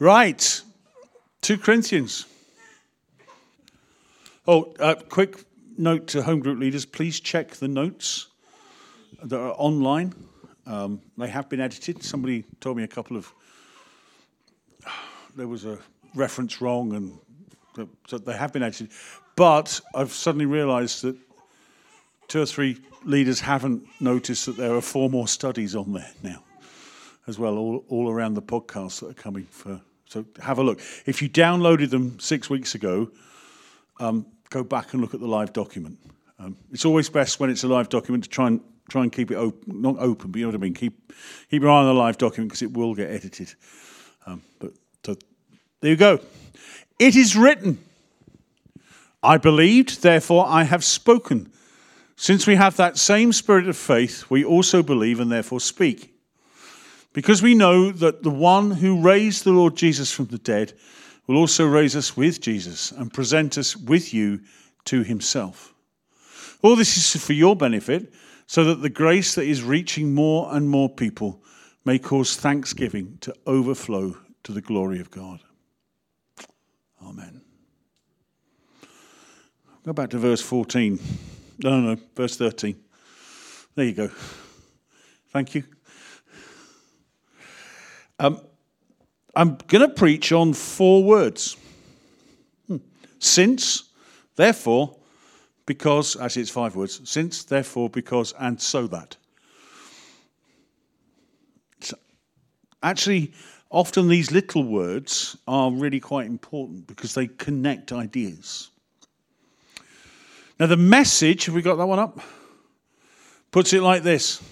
Right. 2 Corinthians. Oh, uh, quick note to home group leaders please check the notes that are online. Um, they have been edited. Somebody told me a couple of. There was a reference wrong, and so they have been edited. But I've suddenly realised that two or three leaders haven't noticed that there are four more studies on there now, as well, all, all around the podcasts that are coming for. So have a look. If you downloaded them six weeks ago, um, go back and look at the live document. Um, it's always best when it's a live document to try and try and keep it open, not open, but you know what I mean. Keep keep your eye on the live document because it will get edited. Um, but so, there you go. It is written. I believed, therefore I have spoken. Since we have that same spirit of faith, we also believe and therefore speak. Because we know that the one who raised the Lord Jesus from the dead will also raise us with Jesus and present us with you to himself. All this is for your benefit, so that the grace that is reaching more and more people may cause thanksgiving to overflow to the glory of God. Amen. Go back to verse 14. No, no, no, verse 13. There you go. Thank you. Um, I'm going to preach on four words hmm. since, therefore, because, actually, it's five words since, therefore, because, and so that. So, actually, often these little words are really quite important because they connect ideas. Now, the message, have we got that one up? Puts it like this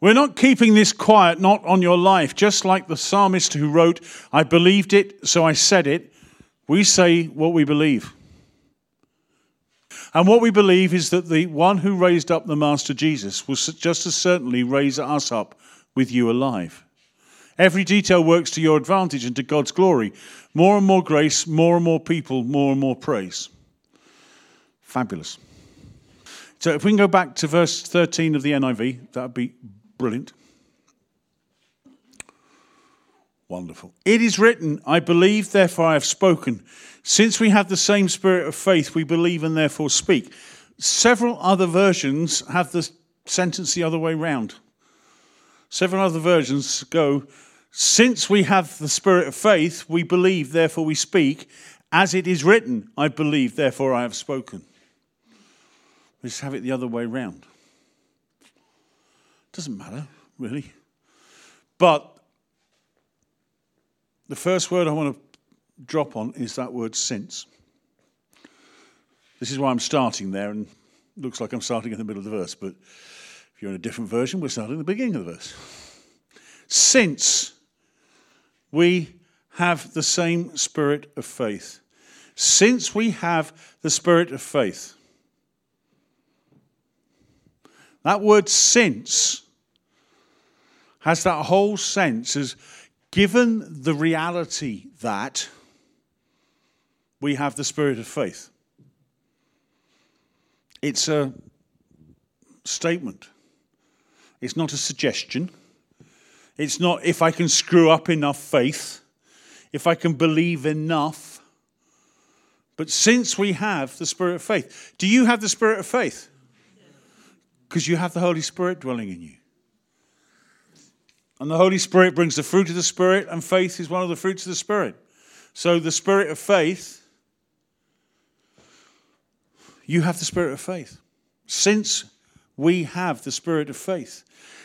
We're not keeping this quiet, not on your life, just like the psalmist who wrote, I believed it, so I said it. We say what we believe. And what we believe is that the one who raised up the Master Jesus will just as certainly raise us up with you alive. Every detail works to your advantage and to God's glory. More and more grace, more and more people, more and more praise. Fabulous. So if we can go back to verse 13 of the NIV, that would be brilliant. Wonderful. It is written, I believe, therefore I have spoken. Since we have the same spirit of faith, we believe and therefore speak. Several other versions have the sentence the other way round. Several other versions go, Since we have the spirit of faith, we believe, therefore we speak. As it is written, I believe, therefore I have spoken. We just have it the other way round. Doesn't matter, really. But the first word I want to drop on is that word since. This is why I'm starting there, and looks like I'm starting in the middle of the verse, but if you're in a different version, we're starting at the beginning of the verse. Since we have the same spirit of faith, since we have the spirit of faith, that word since has that whole sense as given the reality that we have the spirit of faith. It's a statement. It's not a suggestion. It's not if I can screw up enough faith, if I can believe enough. But since we have the spirit of faith, do you have the spirit of faith? Because you have the Holy Spirit dwelling in you. And the Holy Spirit brings the fruit of the Spirit, and faith is one of the fruits of the Spirit. So, the Spirit of faith, you have the Spirit of faith. Since we have the Spirit of faith.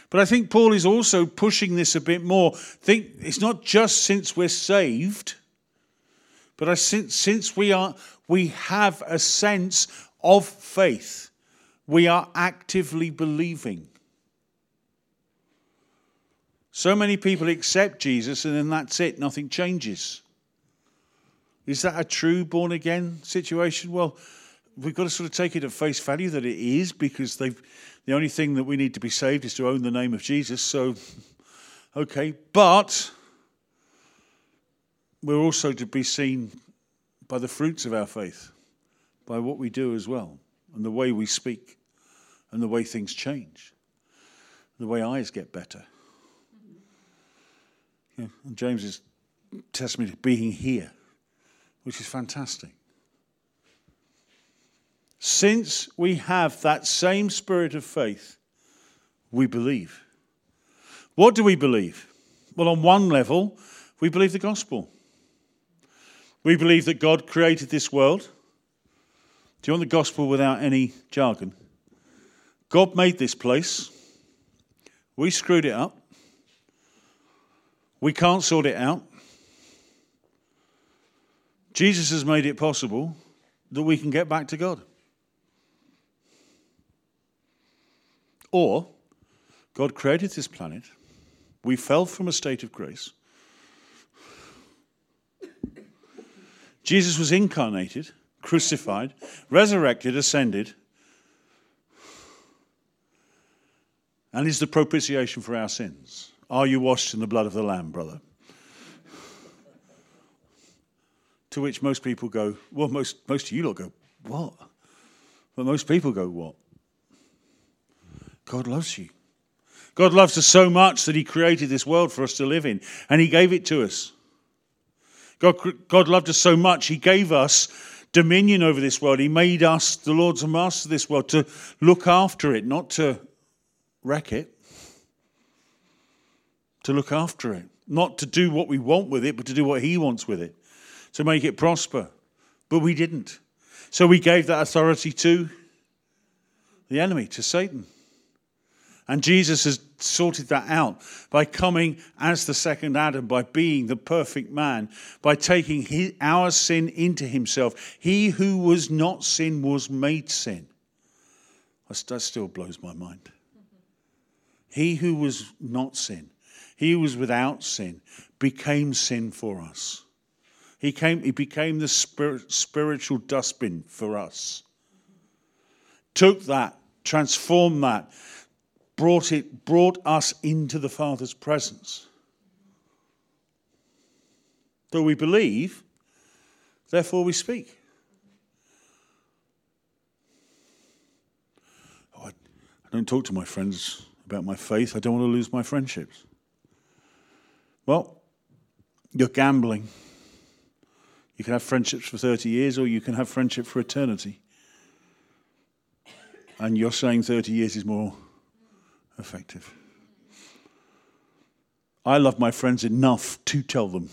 But I think Paul is also pushing this a bit more. Think it's not just since we're saved, but I, since, since we are we have a sense of faith. We are actively believing. So many people accept Jesus and then that's it, nothing changes. Is that a true born again situation? Well, we've got to sort of take it at face value that it is because they've the only thing that we need to be saved is to own the name of Jesus. So, okay, but we're also to be seen by the fruits of our faith, by what we do as well, and the way we speak, and the way things change, the way eyes get better. And James is testimony to being here, which is fantastic. Since we have that same spirit of faith, we believe. What do we believe? Well, on one level, we believe the gospel. We believe that God created this world. Do you want the gospel without any jargon? God made this place. We screwed it up. We can't sort it out. Jesus has made it possible that we can get back to God. Or, God created this planet. We fell from a state of grace. Jesus was incarnated, crucified, resurrected, ascended, and is the propitiation for our sins. Are you washed in the blood of the Lamb, brother? To which most people go, well, most, most of you lot go, what? But most people go, what? God loves you. God loves us so much that He created this world for us to live in, and He gave it to us. God, God loved us so much, He gave us dominion over this world. He made us the lords and masters of this world to look after it, not to wreck it. To look after it. Not to do what we want with it, but to do what He wants with it. To make it prosper. But we didn't. So we gave that authority to the enemy, to Satan. And Jesus has sorted that out by coming as the second Adam, by being the perfect man, by taking his, our sin into himself. He who was not sin was made sin. That still blows my mind. He who was not sin, he who was without sin, became sin for us. He, came, he became the spirit, spiritual dustbin for us. Took that, transformed that, brought, it, brought us into the Father's presence. Though we believe, therefore we speak. Oh, I, I don't talk to my friends about my faith. I don't want to lose my friendships. Well, you're gambling. You can have friendships for 30 years or you can have friendship for eternity. And you're saying 30 years is more effective. I love my friends enough to tell them.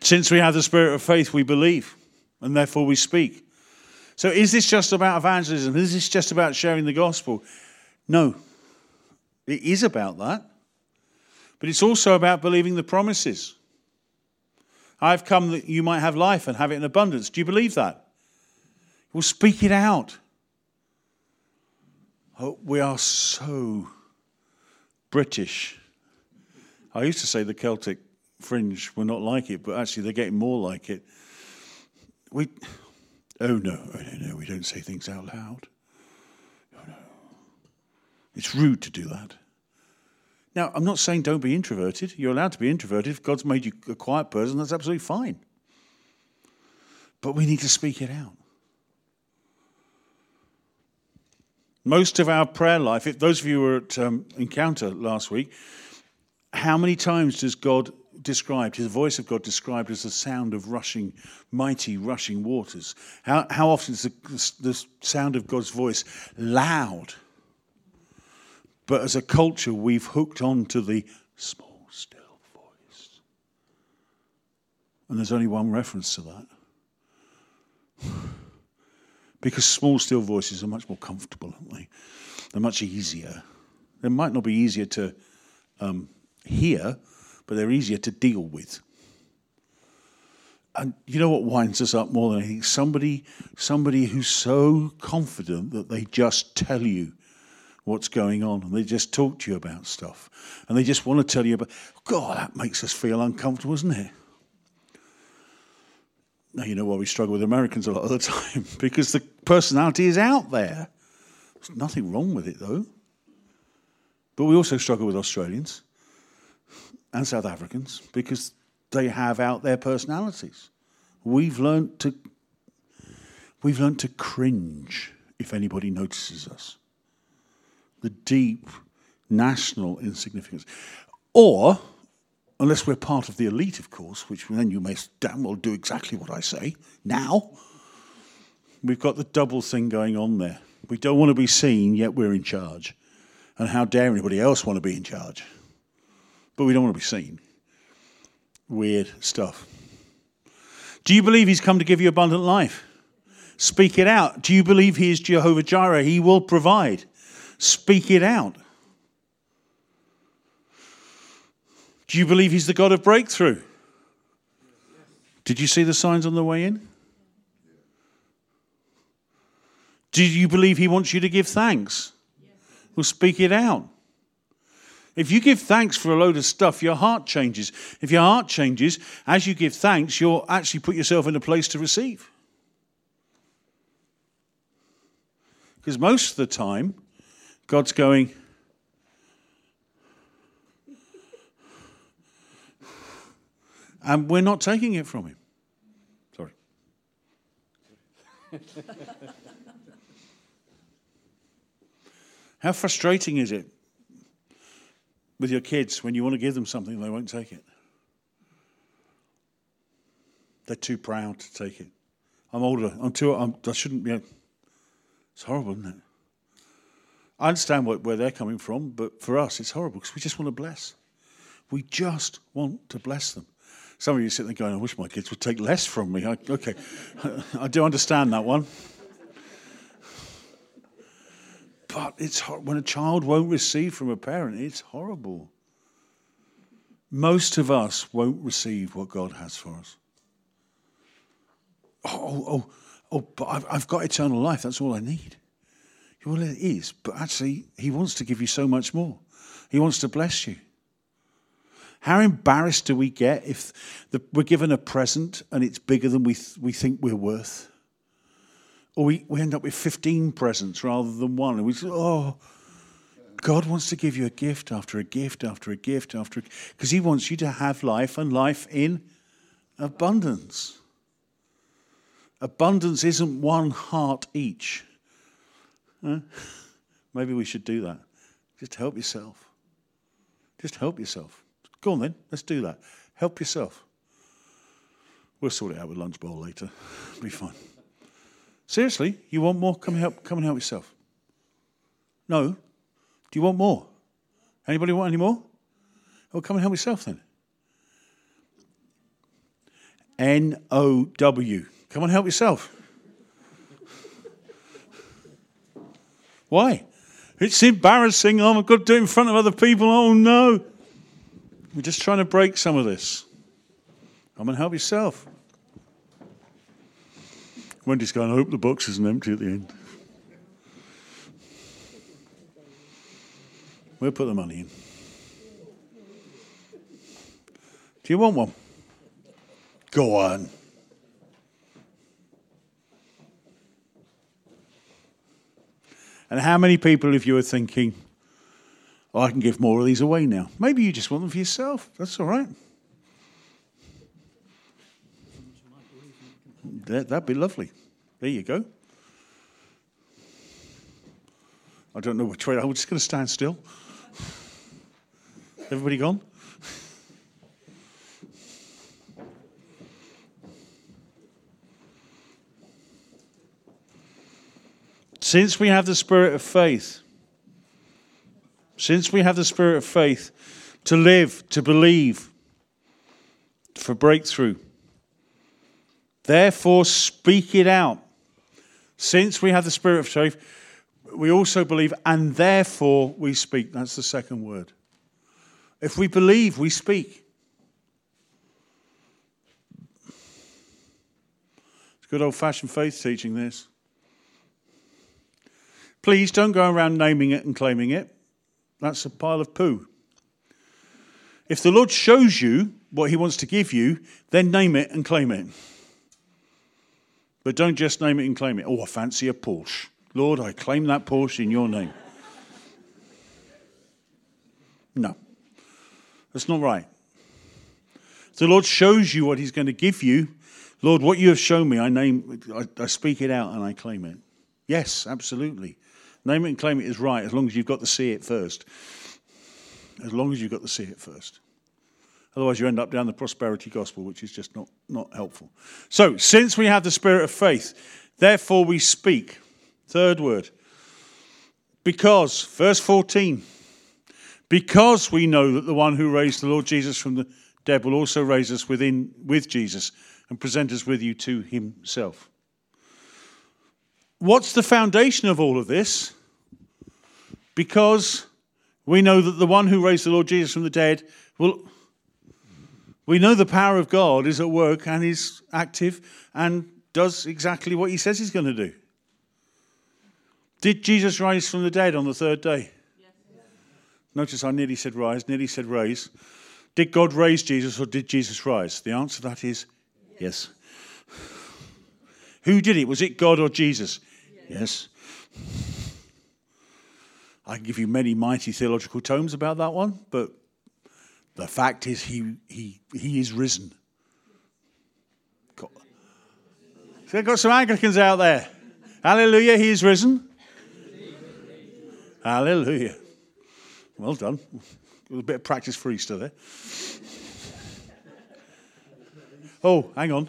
Since we have the spirit of faith, we believe, and therefore we speak. So, is this just about evangelism? Is this just about sharing the gospel? No. It is about that. But it's also about believing the promises. I've come that you might have life and have it in abundance. Do you believe that? We'll speak it out. Oh, we are so British. I used to say the Celtic fringe were not like it, but actually they're getting more like it. We, oh no, oh no, no, we don't say things out loud. Oh no. It's rude to do that. Now, I'm not saying don't be introverted. You're allowed to be introverted. If God's made you a quiet person, that's absolutely fine. But we need to speak it out. Most of our prayer life, if those of you were at um, Encounter last week, how many times does God described, his voice of God described as the sound of rushing, mighty rushing waters? How, how often is the, the sound of God's voice loud? But as a culture, we've hooked on to the small, still voice. And there's only one reference to that. Because small, still voices are much more comfortable, aren't they? They're much easier. They might not be easier to um, hear, but they're easier to deal with. And you know what winds us up more than anything? Somebody, somebody who's so confident that they just tell you what's going on and they just talk to you about stuff. And they just want to tell you about, God, that makes us feel uncomfortable, doesn't it? You know why we struggle with Americans a lot of the time because the personality is out there. There's nothing wrong with it, though. But we also struggle with Australians and South Africans because they have out their personalities. We've learned to we've learned to cringe if anybody notices us. the deep national insignificance. Or, unless we're part of the elite, of course, which then you may damn well do exactly what I say now, we've got the double thing going on there. We don't want to be seen, yet we're in charge. And how dare anybody else want to be in charge? But we don't want to be seen. Weird stuff. Do you believe he's come to give you abundant life? Speak it out. Do you believe he is Jehovah Jireh? He will provide. Speak it out. Do you believe he's the God of breakthrough? Did you see the signs on the way in? Do you believe he wants you to give thanks? Well, speak it out. If you give thanks for a load of stuff, your heart changes. If your heart changes, as you give thanks, you'll actually put yourself in a place to receive. Because most of the time, God's going, and we're not taking it from Him. Sorry. How frustrating is it with your kids when you want to give them something they won't take it? They're too proud to take it. I'm older. I'm too. I'm, I shouldn't be. It's horrible, isn't it? I understand what, where they're coming from, but for us, it's horrible because we just want to bless. We just want to bless them. Some of you sit there going, I wish my kids would take less from me. I, okay, I do understand that one. But it's when a child won't receive from a parent, it's horrible. Most of us won't receive what God has for us. Oh, oh, oh, oh but I've, I've got eternal life. That's all I need. Well, it is, but actually, He wants to give you so much more. He wants to bless you. How embarrassed do we get if the, we're given a present and it's bigger than we, th- we think we're worth? Or we, we end up with 15 presents rather than one. And we say, oh, God wants to give you a gift after a gift after a gift after because He wants you to have life and life in abundance. Abundance isn't one heart each. Huh? Maybe we should do that. Just help yourself. Just help yourself. Go on then, let's do that. Help yourself. We'll sort it out with lunch bowl later. Be fine. Seriously, you want more? Come help. Come and help yourself. No. Do you want more? Anybody want any more? Well, come and help yourself then. N O W. Come and help yourself. Why? It's embarrassing. Oh, I've got to do it in front of other people. Oh, no. We're just trying to break some of this. Come and help yourself. Wendy's going, I hope the box isn't empty at the end. We'll put the money in. Do you want one? Go on. And how many people, if you were thinking, I can give more of these away now? Maybe you just want them for yourself. That's all right. That, that'd be lovely. There you go. I don't know which way. I'm just going to stand still. Everybody gone? Since we have the spirit of faith, since we have the spirit of faith to live, to believe, for breakthrough, therefore speak it out. Since we have the spirit of faith, we also believe, and therefore we speak. That's the second word. If we believe, we speak. It's good old fashioned faith teaching this. Please don't go around naming it and claiming it. That's a pile of poo. If the Lord shows you what He wants to give you, then name it and claim it. But don't just name it and claim it. Oh, I fancy a Porsche. Lord, I claim that Porsche in your name. No, that's not right. If the Lord shows you what He's going to give you, Lord, what you have shown me, I name, I, I speak it out and I claim it. Yes, absolutely. Name it and claim it is right as long as you've got to see it first. As long as you've got to see it first. Otherwise, you end up down the prosperity gospel, which is just not, not helpful. So, since we have the spirit of faith, therefore we speak. Third word. Because, verse 14, because we know that the one who raised the Lord Jesus from the dead will also raise us within, with Jesus and present us with you to himself. What's the foundation of all of this? Because we know that the one who raised the Lord Jesus from the dead will. We know the power of God is at work and is active and does exactly what he says he's going to do. Did Jesus rise from the dead on the third day? Yes. Notice I nearly said rise, nearly said raise. Did God raise Jesus or did Jesus rise? The answer to that is yes. Who did it? Was it God or Jesus? Yes. I can give you many mighty theological tomes about that one, but the fact is he, he, he is risen. So I've got some Anglicans out there. Hallelujah, he is risen. Hallelujah. Well done. A little bit of practice for Easter there. Oh, hang on.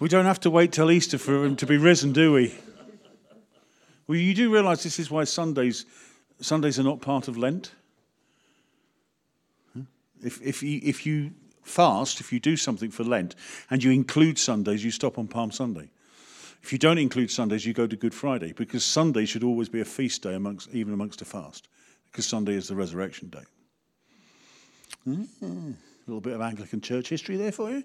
We don't have to wait till Easter for him to be risen, do we? Well, you do realize this is why Sundays, Sundays are not part of Lent. If, if, you, if you fast, if you do something for Lent, and you include Sundays, you stop on Palm Sunday. If you don't include Sundays, you go to Good Friday because Sunday should always be a feast day, amongst, even amongst a fast, because Sunday is the resurrection day. Mm-hmm. A little bit of Anglican church history there for you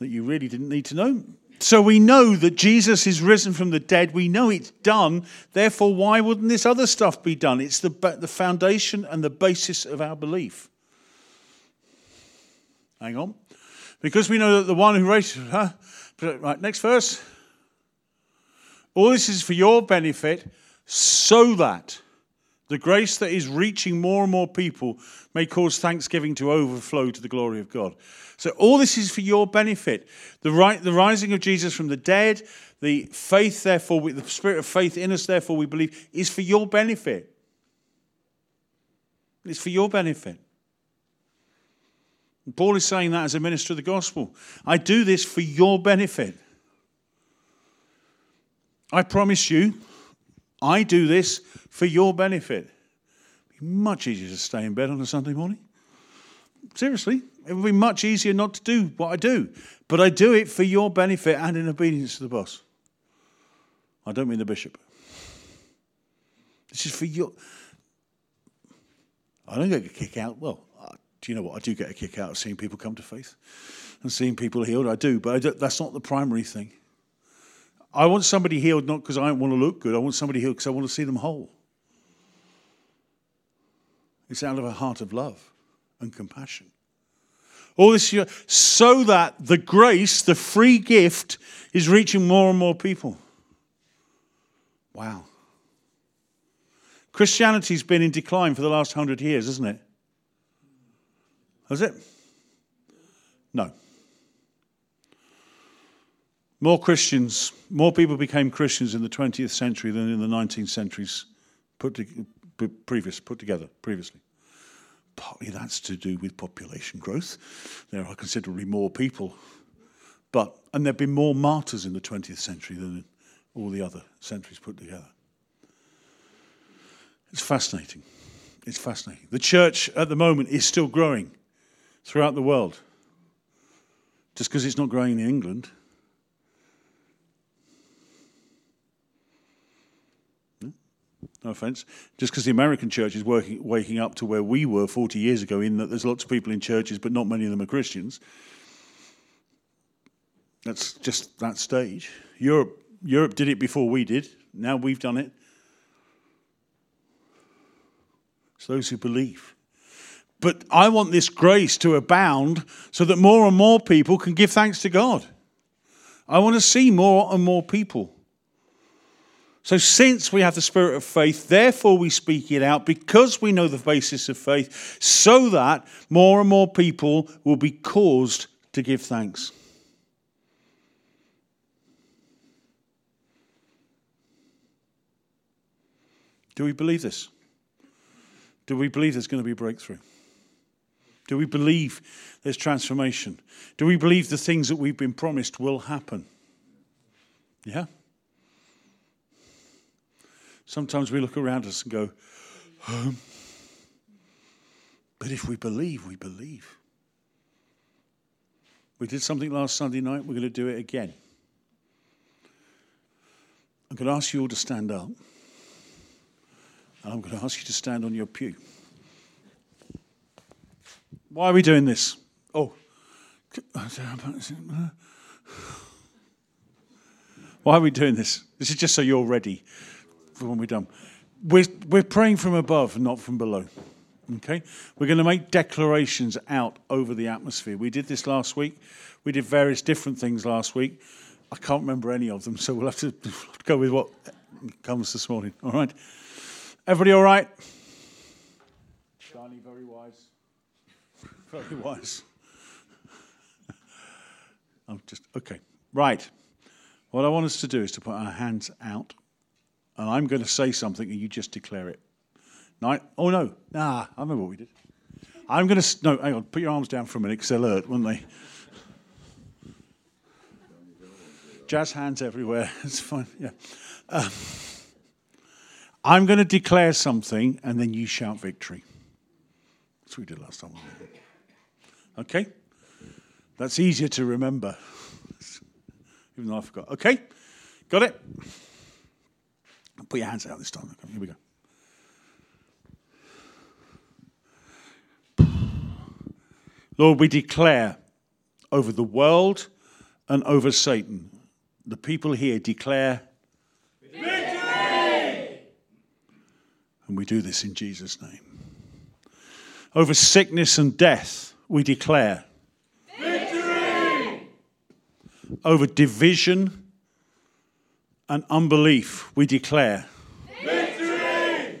that you really didn't need to know. So we know that Jesus is risen from the dead. We know it's done. Therefore, why wouldn't this other stuff be done? It's the, the foundation and the basis of our belief. Hang on. Because we know that the one who raised. Huh? Right, next verse. All this is for your benefit, so that the grace that is reaching more and more people may cause thanksgiving to overflow to the glory of God. So, all this is for your benefit. The, the rising of Jesus from the dead, the faith, therefore, with the spirit of faith in us, therefore, we believe, is for your benefit. It's for your benefit. Paul is saying that as a minister of the gospel. I do this for your benefit. I promise you, I do this for your benefit. It'd be much easier to stay in bed on a Sunday morning. Seriously, it would be much easier not to do what I do. But I do it for your benefit and in obedience to the boss. I don't mean the bishop. This is for your. I don't get a kick out. Well, do you know what? I do get a kick out of seeing people come to faith and seeing people healed. I do, but I that's not the primary thing. I want somebody healed not because I want to look good. I want somebody healed because I want to see them whole. It's out of a heart of love and compassion. All this year, so that the grace, the free gift, is reaching more and more people. Wow. Christianity's been in decline for the last hundred years, hasn't it? Has it? No. More Christians, more people became Christians in the 20th century than in the 19th centuries put to, previous, put together previously. Partly that's to do with population growth. There are considerably more people, but and there've been more martyrs in the 20th century than in all the other centuries put together. It's fascinating. It's fascinating. The church at the moment is still growing throughout the world. Just because it's not growing in England no offense, just because the American church is working, waking up to where we were 40 years ago, in that there's lots of people in churches, but not many of them are Christians. That's just that stage. Europe, Europe did it before we did. Now we've done it. It's those who believe. But I want this grace to abound so that more and more people can give thanks to God. I want to see more and more people so, since we have the spirit of faith, therefore we speak it out because we know the basis of faith, so that more and more people will be caused to give thanks. Do we believe this? Do we believe there's going to be a breakthrough? Do we believe there's transformation? Do we believe the things that we've been promised will happen? Yeah? Sometimes we look around us and go, um, but if we believe, we believe. We did something last Sunday night, we're going to do it again. I'm going to ask you all to stand up. And I'm going to ask you to stand on your pew. Why are we doing this? Oh. Why are we doing this? This is just so you're ready for when we're done. We're, we're praying from above, not from below. Okay? We're going to make declarations out over the atmosphere. We did this last week. We did various different things last week. I can't remember any of them, so we'll have to go with what comes this morning. All right? Everybody all right? Shiny, very wise. Very wise. I'm just, okay. Right. What I want us to do is to put our hands out, and I'm going to say something, and you just declare it. No, oh no, nah, I remember what we did. I'm going to, no, hang on, put your arms down for a minute, because they'll hurt, won't they? Jazz hands everywhere. It's fine. Yeah. Um, I'm going to declare something, and then you shout victory. That's what we did last time. Okay? That's easier to remember, even though I forgot. Okay? Got it? Put your hands out this time. Here we go. Lord, we declare over the world and over Satan the people here declare victory. And we do this in Jesus' name. Over sickness and death, we declare victory. Over division and unbelief, we declare victory.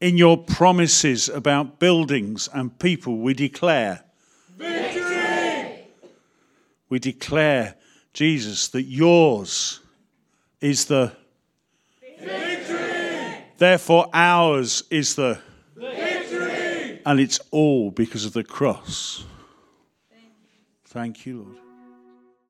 In your promises about buildings and people, we declare victory. we declare, Jesus, that yours is the victory. Therefore, ours is the victory. And it's all because of the cross. Thank you, Lord.